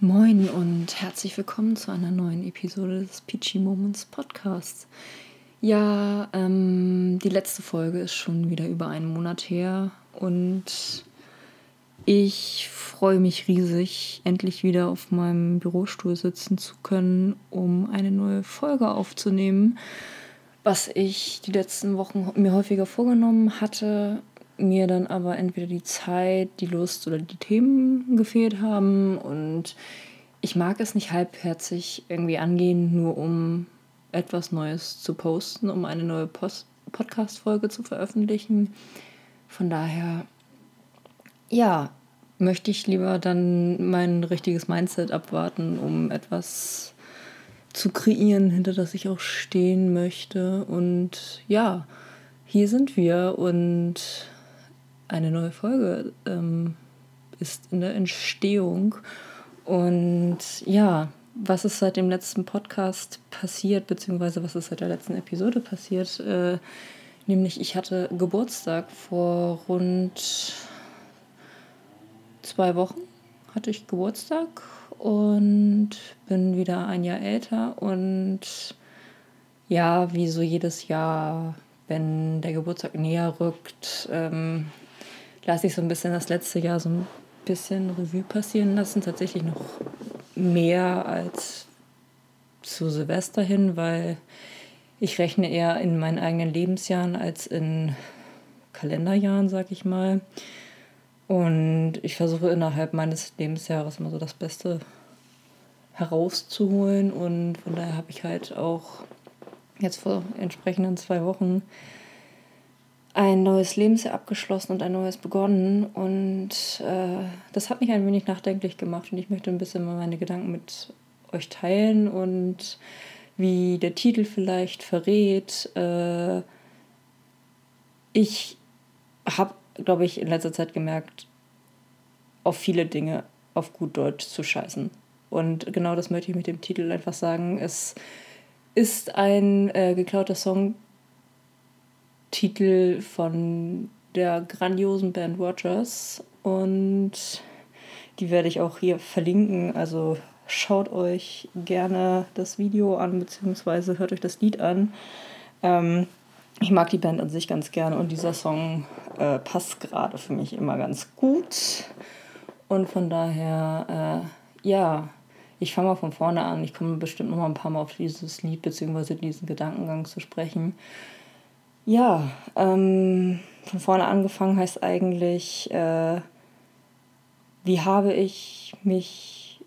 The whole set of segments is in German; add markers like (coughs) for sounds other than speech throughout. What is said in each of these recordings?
Moin und herzlich willkommen zu einer neuen Episode des Peachy Moments Podcasts. Ja, ähm, die letzte Folge ist schon wieder über einen Monat her und ich freue mich riesig, endlich wieder auf meinem Bürostuhl sitzen zu können, um eine neue Folge aufzunehmen. Was ich die letzten Wochen mir häufiger vorgenommen hatte, mir dann aber entweder die Zeit, die Lust oder die Themen gefehlt haben. Und ich mag es nicht halbherzig irgendwie angehen, nur um etwas Neues zu posten, um eine neue Podcast-Folge zu veröffentlichen. Von daher, ja, möchte ich lieber dann mein richtiges Mindset abwarten, um etwas zu kreieren, hinter das ich auch stehen möchte. Und ja, hier sind wir und eine neue Folge ähm, ist in der Entstehung. Und ja, was ist seit dem letzten Podcast passiert, beziehungsweise was ist seit der letzten Episode passiert? Äh, nämlich, ich hatte Geburtstag vor rund zwei Wochen hatte ich Geburtstag und bin wieder ein Jahr älter und ja, wie so jedes Jahr, wenn der Geburtstag näher rückt, ähm, lasse ich so ein bisschen das letzte Jahr so ein bisschen Revue passieren lassen. Tatsächlich noch mehr als zu Silvester hin, weil ich rechne eher in meinen eigenen Lebensjahren als in Kalenderjahren, sag ich mal. Und ich versuche innerhalb meines Lebensjahres immer so das Beste herauszuholen. Und von daher habe ich halt auch jetzt vor entsprechenden zwei Wochen ein neues Lebensjahr abgeschlossen und ein neues begonnen. Und äh, das hat mich ein wenig nachdenklich gemacht und ich möchte ein bisschen meine Gedanken mit euch teilen und wie der Titel vielleicht verrät. Äh, ich habe, glaube ich, in letzter Zeit gemerkt, auf viele Dinge auf gut Deutsch zu scheißen. Und genau das möchte ich mit dem Titel einfach sagen. Es ist ein äh, geklauter Song Titel von der grandiosen Band Rogers und die werde ich auch hier verlinken. Also schaut euch gerne das Video an, beziehungsweise hört euch das Lied an. Ähm, ich mag die Band an sich ganz gerne und dieser Song äh, passt gerade für mich immer ganz gut. Und von daher, äh, ja, ich fange mal von vorne an. Ich komme bestimmt noch mal ein paar Mal auf dieses Lied bzw. diesen Gedankengang zu sprechen. Ja, ähm, von vorne angefangen heißt eigentlich, äh, wie habe ich mich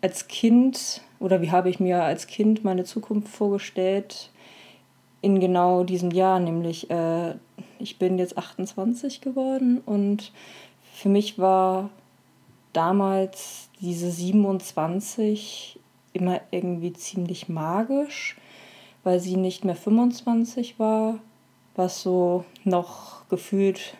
als Kind oder wie habe ich mir als Kind meine Zukunft vorgestellt in genau diesem Jahr, nämlich äh, ich bin jetzt 28 geworden und für mich war damals diese 27 immer irgendwie ziemlich magisch weil sie nicht mehr 25 war, was so noch gefühlt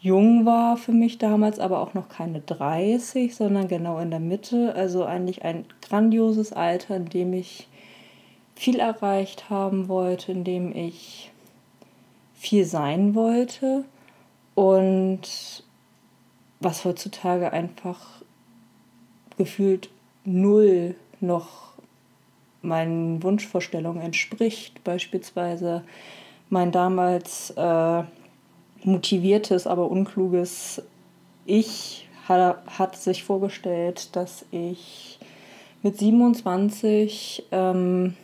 jung war für mich damals, aber auch noch keine 30, sondern genau in der Mitte. Also eigentlich ein grandioses Alter, in dem ich viel erreicht haben wollte, in dem ich viel sein wollte und was heutzutage einfach gefühlt null noch meinen Wunschvorstellungen entspricht. Beispielsweise mein damals äh, motiviertes, aber unkluges Ich hat, hat, sich vorgestellt, dass ich mit 27 ähm,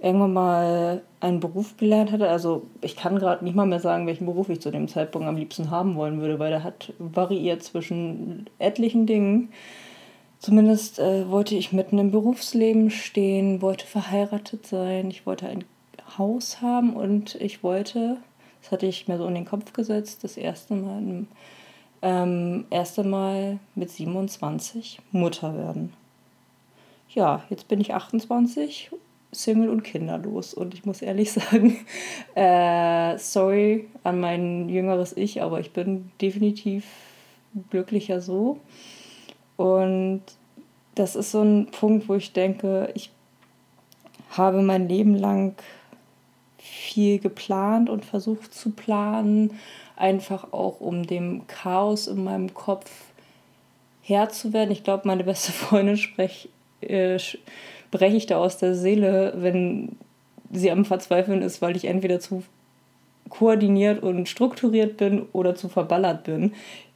irgendwann mal einen Beruf gelernt hatte. Also ich kann gerade nicht mal mehr sagen, welchen Beruf ich zu dem Zeitpunkt am liebsten haben wollen würde, weil der hat variiert zwischen etlichen Dingen. Zumindest äh, wollte ich mitten im Berufsleben stehen, wollte verheiratet sein, ich wollte ein Haus haben und ich wollte, das hatte ich mir so in den Kopf gesetzt, das erste Mal, ähm, erste Mal mit 27 Mutter werden. Ja, jetzt bin ich 28, Single und kinderlos und ich muss ehrlich (laughs) sagen, äh, sorry an mein jüngeres Ich, aber ich bin definitiv glücklicher so. Und das ist so ein Punkt, wo ich denke, ich habe mein Leben lang viel geplant und versucht zu planen, einfach auch um dem Chaos in meinem Kopf Herr zu werden. Ich glaube, meine beste (laughs) Freundin sprech, äh, breche ich da aus der Seele, wenn sie am Verzweifeln ist, weil ich entweder zu koordiniert und strukturiert bin oder zu verballert bin.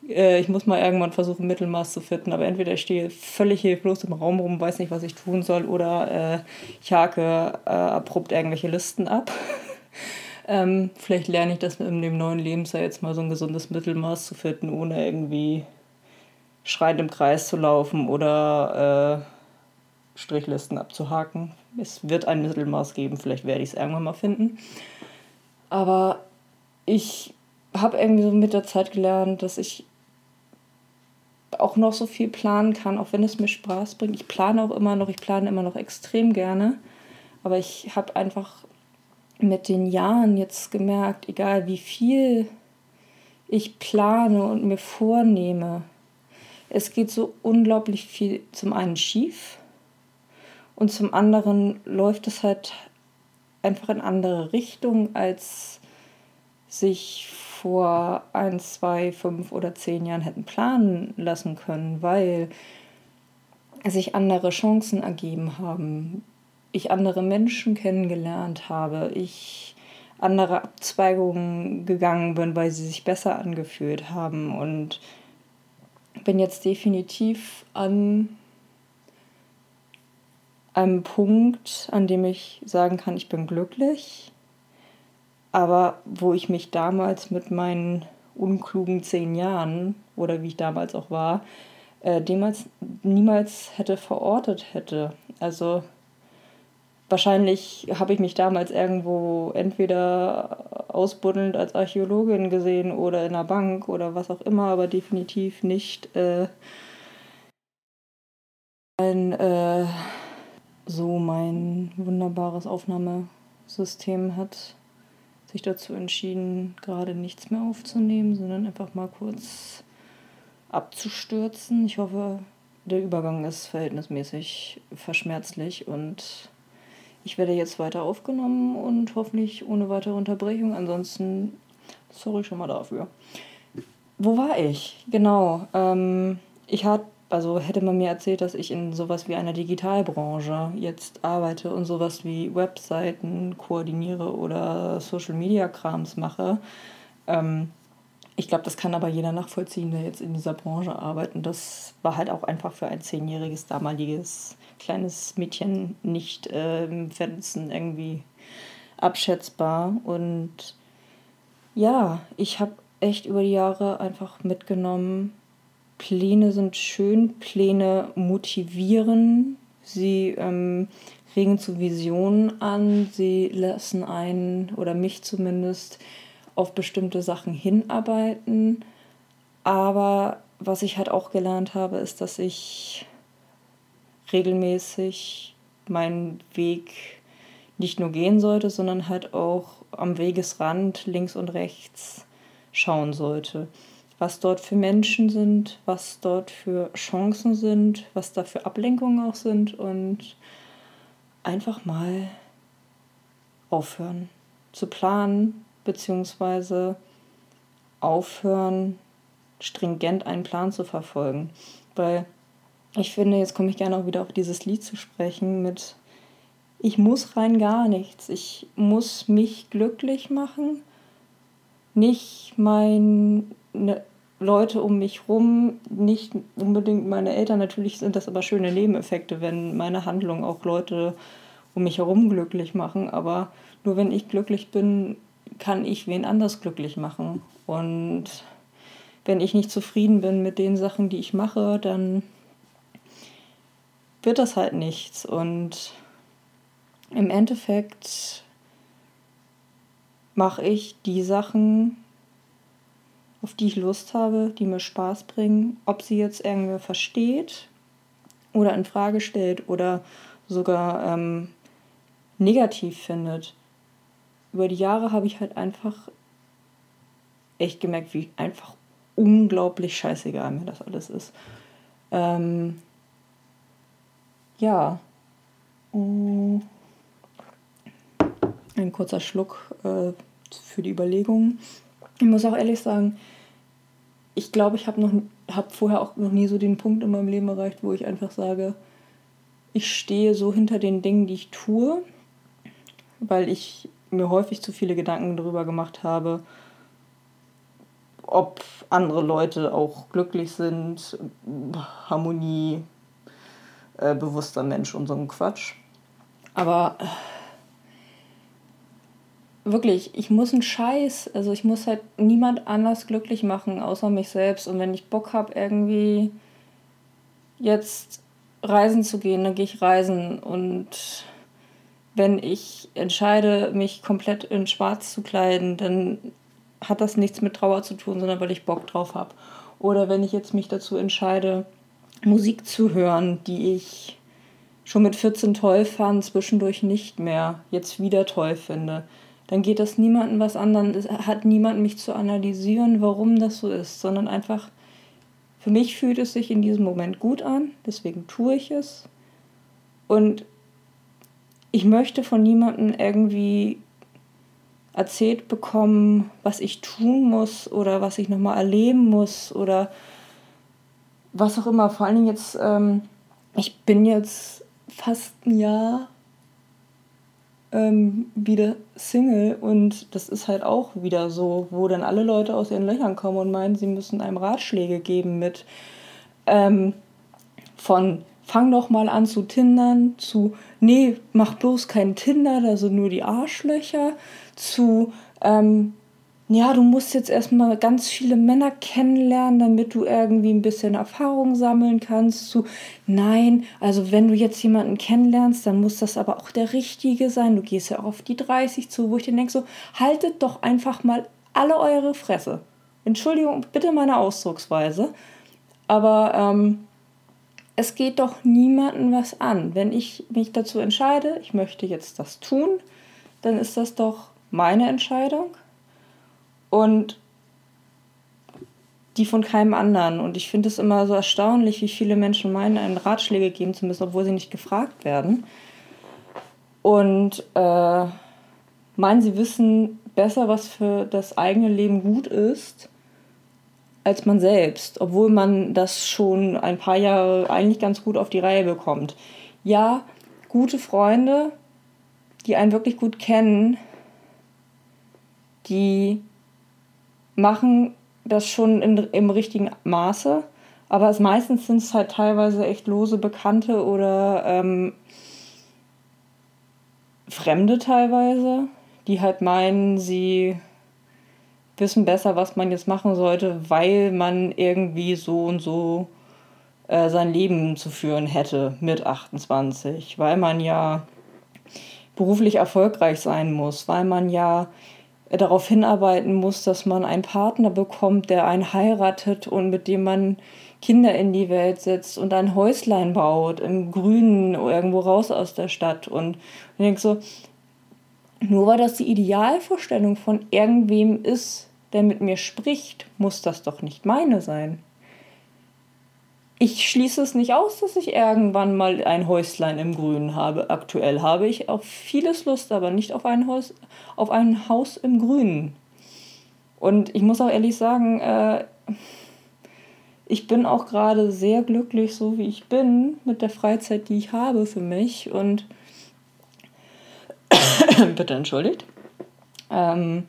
Äh, ich muss mal irgendwann versuchen, Mittelmaß zu finden, aber entweder ich stehe völlig hilflos im Raum rum, weiß nicht, was ich tun soll, oder äh, ich hake äh, abrupt irgendwelche Listen ab. (laughs) ähm, vielleicht lerne ich das in dem neuen Lebensjahr jetzt mal so ein gesundes Mittelmaß zu finden, ohne irgendwie schreiend im Kreis zu laufen oder äh, Strichlisten abzuhaken. Es wird ein Mittelmaß geben, vielleicht werde ich es irgendwann mal finden. Aber ich habe irgendwie so mit der Zeit gelernt, dass ich auch noch so viel planen kann, auch wenn es mir Spaß bringt. Ich plane auch immer noch, ich plane immer noch extrem gerne. Aber ich habe einfach mit den Jahren jetzt gemerkt, egal wie viel ich plane und mir vornehme, es geht so unglaublich viel zum einen schief und zum anderen läuft es halt einfach in andere Richtungen, als sich vor ein, zwei, fünf oder zehn Jahren hätten planen lassen können, weil sich andere Chancen ergeben haben, ich andere Menschen kennengelernt habe, ich andere Abzweigungen gegangen bin, weil sie sich besser angefühlt haben. Und bin jetzt definitiv an einem Punkt, an dem ich sagen kann, ich bin glücklich, aber wo ich mich damals mit meinen unklugen zehn Jahren oder wie ich damals auch war, äh, damals niemals hätte verortet hätte. Also wahrscheinlich habe ich mich damals irgendwo entweder ausbuddelnd als Archäologin gesehen oder in einer Bank oder was auch immer, aber definitiv nicht äh, ein, äh, so mein wunderbares Aufnahmesystem hat sich dazu entschieden, gerade nichts mehr aufzunehmen, sondern einfach mal kurz abzustürzen. Ich hoffe, der Übergang ist verhältnismäßig verschmerzlich und ich werde jetzt weiter aufgenommen und hoffentlich ohne weitere Unterbrechung. Ansonsten, sorry schon mal dafür. Wo war ich? Genau. Ähm, ich hatte, also hätte man mir erzählt, dass ich in sowas wie einer Digitalbranche jetzt arbeite und sowas wie Webseiten koordiniere oder Social Media Krams mache. Ähm, ich glaube, das kann aber jeder nachvollziehen, der jetzt in dieser Branche arbeitet. Und das war halt auch einfach für ein zehnjähriges damaliges kleines Mädchen nicht äh, im Fernsehen irgendwie abschätzbar. Und ja, ich habe echt über die Jahre einfach mitgenommen, Pläne sind schön, Pläne motivieren, sie ähm, regen zu Visionen an, sie lassen einen oder mich zumindest auf bestimmte Sachen hinarbeiten. Aber was ich halt auch gelernt habe, ist, dass ich regelmäßig meinen Weg nicht nur gehen sollte, sondern halt auch am Wegesrand links und rechts schauen sollte. Was dort für Menschen sind, was dort für Chancen sind, was da für Ablenkungen auch sind und einfach mal aufhören zu planen, beziehungsweise aufhören, stringent einen Plan zu verfolgen. Weil ich finde, jetzt komme ich gerne auch wieder auf dieses Lied zu sprechen mit ich muss rein gar nichts. Ich muss mich glücklich machen, nicht meine Leute um mich rum, nicht unbedingt meine Eltern. Natürlich sind das aber schöne Nebeneffekte, wenn meine Handlungen auch Leute um mich herum glücklich machen. Aber nur wenn ich glücklich bin, kann ich wen anders glücklich machen. Und wenn ich nicht zufrieden bin mit den Sachen, die ich mache, dann wird das halt nichts. Und im Endeffekt mache ich die Sachen, auf die ich Lust habe, die mir Spaß bringen, ob sie jetzt irgendwer versteht oder in Frage stellt oder sogar ähm, negativ findet. Über die Jahre habe ich halt einfach echt gemerkt, wie einfach unglaublich scheißegal mir das alles ist. Ähm, ja. Mm. Ein kurzer Schluck äh, für die Überlegungen. Ich muss auch ehrlich sagen, ich glaube, ich habe habe vorher auch noch nie so den Punkt in meinem Leben erreicht, wo ich einfach sage, ich stehe so hinter den Dingen, die ich tue, weil ich mir häufig zu viele Gedanken darüber gemacht habe, ob andere Leute auch glücklich sind, Harmonie, äh, bewusster Mensch und so ein Quatsch. Aber äh, wirklich, ich muss einen Scheiß, also ich muss halt niemand anders glücklich machen, außer mich selbst. Und wenn ich Bock habe, irgendwie jetzt reisen zu gehen, dann gehe ich reisen. Und wenn ich entscheide, mich komplett in Schwarz zu kleiden, dann hat das nichts mit Trauer zu tun, sondern weil ich Bock drauf habe. Oder wenn ich jetzt mich dazu entscheide, Musik zu hören, die ich schon mit 14 toll fand, zwischendurch nicht mehr, jetzt wieder toll finde, dann geht das niemandem was an, dann hat niemand mich zu analysieren, warum das so ist, sondern einfach, für mich fühlt es sich in diesem Moment gut an, deswegen tue ich es. Und ich möchte von niemandem irgendwie erzählt bekommen, was ich tun muss oder was ich nochmal erleben muss oder was auch immer. Vor allen Dingen jetzt, ähm, ich bin jetzt fast ein Jahr ähm, wieder Single und das ist halt auch wieder so, wo dann alle Leute aus ihren Löchern kommen und meinen, sie müssen einem Ratschläge geben mit ähm, von fang doch mal an zu tindern, zu nee, mach bloß kein Tinder, da sind nur die Arschlöcher, zu ähm, ja, du musst jetzt erstmal ganz viele Männer kennenlernen, damit du irgendwie ein bisschen Erfahrung sammeln kannst. Zu, nein, also wenn du jetzt jemanden kennenlernst, dann muss das aber auch der Richtige sein. Du gehst ja auch auf die 30 zu, wo ich dir denke, so, haltet doch einfach mal alle eure Fresse. Entschuldigung, bitte meine Ausdrucksweise. Aber ähm, es geht doch niemandem was an. Wenn ich mich dazu entscheide, ich möchte jetzt das tun, dann ist das doch meine Entscheidung und die von keinem anderen. Und ich finde es immer so erstaunlich, wie viele Menschen meinen, einen Ratschläge geben zu müssen, obwohl sie nicht gefragt werden. Und äh, meinen, sie wissen besser, was für das eigene Leben gut ist, als man selbst, obwohl man das schon ein paar Jahre eigentlich ganz gut auf die Reihe bekommt. Ja, gute Freunde, die einen wirklich gut kennen, die machen das schon in, im richtigen Maße, aber es, meistens sind es halt teilweise echt lose Bekannte oder ähm, Fremde teilweise, die halt meinen, sie wissen besser, was man jetzt machen sollte, weil man irgendwie so und so äh, sein Leben zu führen hätte mit 28, weil man ja beruflich erfolgreich sein muss, weil man ja darauf hinarbeiten muss, dass man einen Partner bekommt, der einen heiratet und mit dem man Kinder in die Welt setzt und ein Häuslein baut, im Grünen, irgendwo raus aus der Stadt. Und ich denke so, nur weil das die Idealvorstellung von irgendwem ist, der mit mir spricht, muss das doch nicht meine sein ich schließe es nicht aus, dass ich irgendwann mal ein Häuslein im Grünen habe. Aktuell habe ich auf vieles Lust, aber nicht auf ein Haus, auf ein Haus im Grünen. Und ich muss auch ehrlich sagen, äh, ich bin auch gerade sehr glücklich, so wie ich bin, mit der Freizeit, die ich habe für mich. Und (coughs) bitte entschuldigt. Ähm,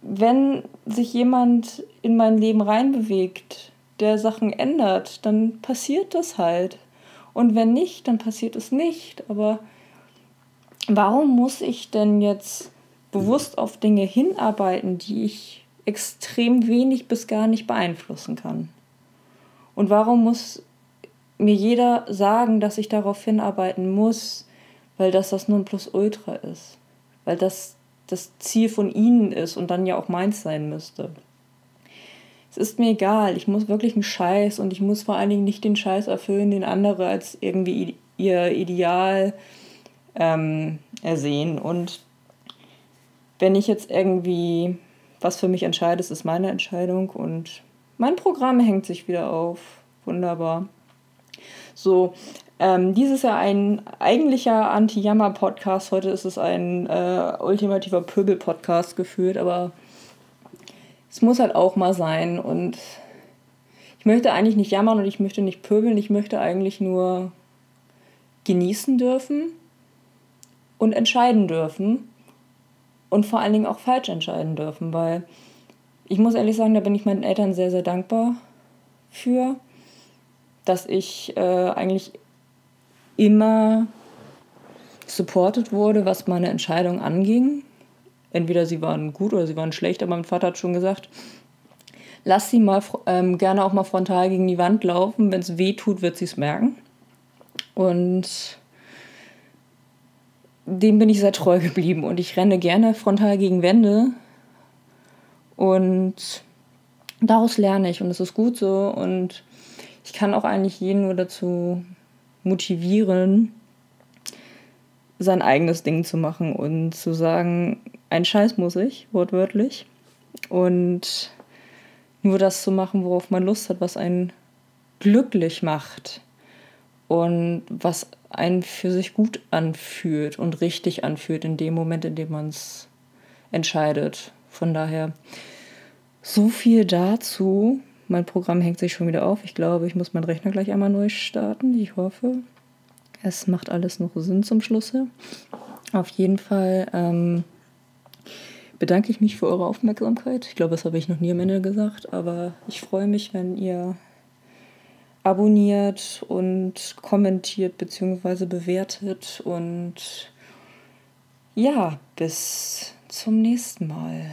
wenn sich jemand in mein Leben reinbewegt, der Sachen ändert, dann passiert das halt. Und wenn nicht, dann passiert es nicht. Aber warum muss ich denn jetzt bewusst auf Dinge hinarbeiten, die ich extrem wenig bis gar nicht beeinflussen kann? Und warum muss mir jeder sagen, dass ich darauf hinarbeiten muss, weil das das Nonplusultra ist? Weil das das Ziel von ihnen ist und dann ja auch meins sein müsste es ist mir egal, ich muss wirklich einen Scheiß und ich muss vor allen Dingen nicht den Scheiß erfüllen, den andere als irgendwie ihr Ideal ähm, ersehen. Und wenn ich jetzt irgendwie was für mich entscheide, ist es meine Entscheidung und mein Programm hängt sich wieder auf. Wunderbar. So, ähm, dieses Jahr ein eigentlicher Anti-Jammer-Podcast. Heute ist es ein äh, ultimativer Pöbel-Podcast gefühlt, aber es muss halt auch mal sein. Und ich möchte eigentlich nicht jammern und ich möchte nicht pöbeln, ich möchte eigentlich nur genießen dürfen und entscheiden dürfen und vor allen Dingen auch falsch entscheiden dürfen, weil ich muss ehrlich sagen, da bin ich meinen Eltern sehr, sehr dankbar für, dass ich äh, eigentlich immer supported wurde, was meine Entscheidung anging. Entweder sie waren gut oder sie waren schlecht, aber mein Vater hat schon gesagt, lass sie mal ähm, gerne auch mal frontal gegen die Wand laufen. Wenn es weh tut, wird sie es merken. Und dem bin ich sehr treu geblieben und ich renne gerne frontal gegen Wände und daraus lerne ich und es ist gut so und ich kann auch eigentlich jeden nur dazu motivieren, sein eigenes Ding zu machen und zu sagen, ein Scheiß muss ich, wortwörtlich. Und nur das zu machen, worauf man Lust hat, was einen glücklich macht und was einen für sich gut anfühlt und richtig anfühlt in dem Moment, in dem man es entscheidet. Von daher so viel dazu. Mein Programm hängt sich schon wieder auf. Ich glaube, ich muss meinen Rechner gleich einmal neu starten. Ich hoffe, es macht alles noch Sinn zum Schlusse. Auf jeden Fall ähm, bedanke ich mich für eure Aufmerksamkeit. Ich glaube, das habe ich noch nie am Ende gesagt, aber ich freue mich, wenn ihr abonniert und kommentiert bzw. bewertet. Und ja, bis zum nächsten Mal.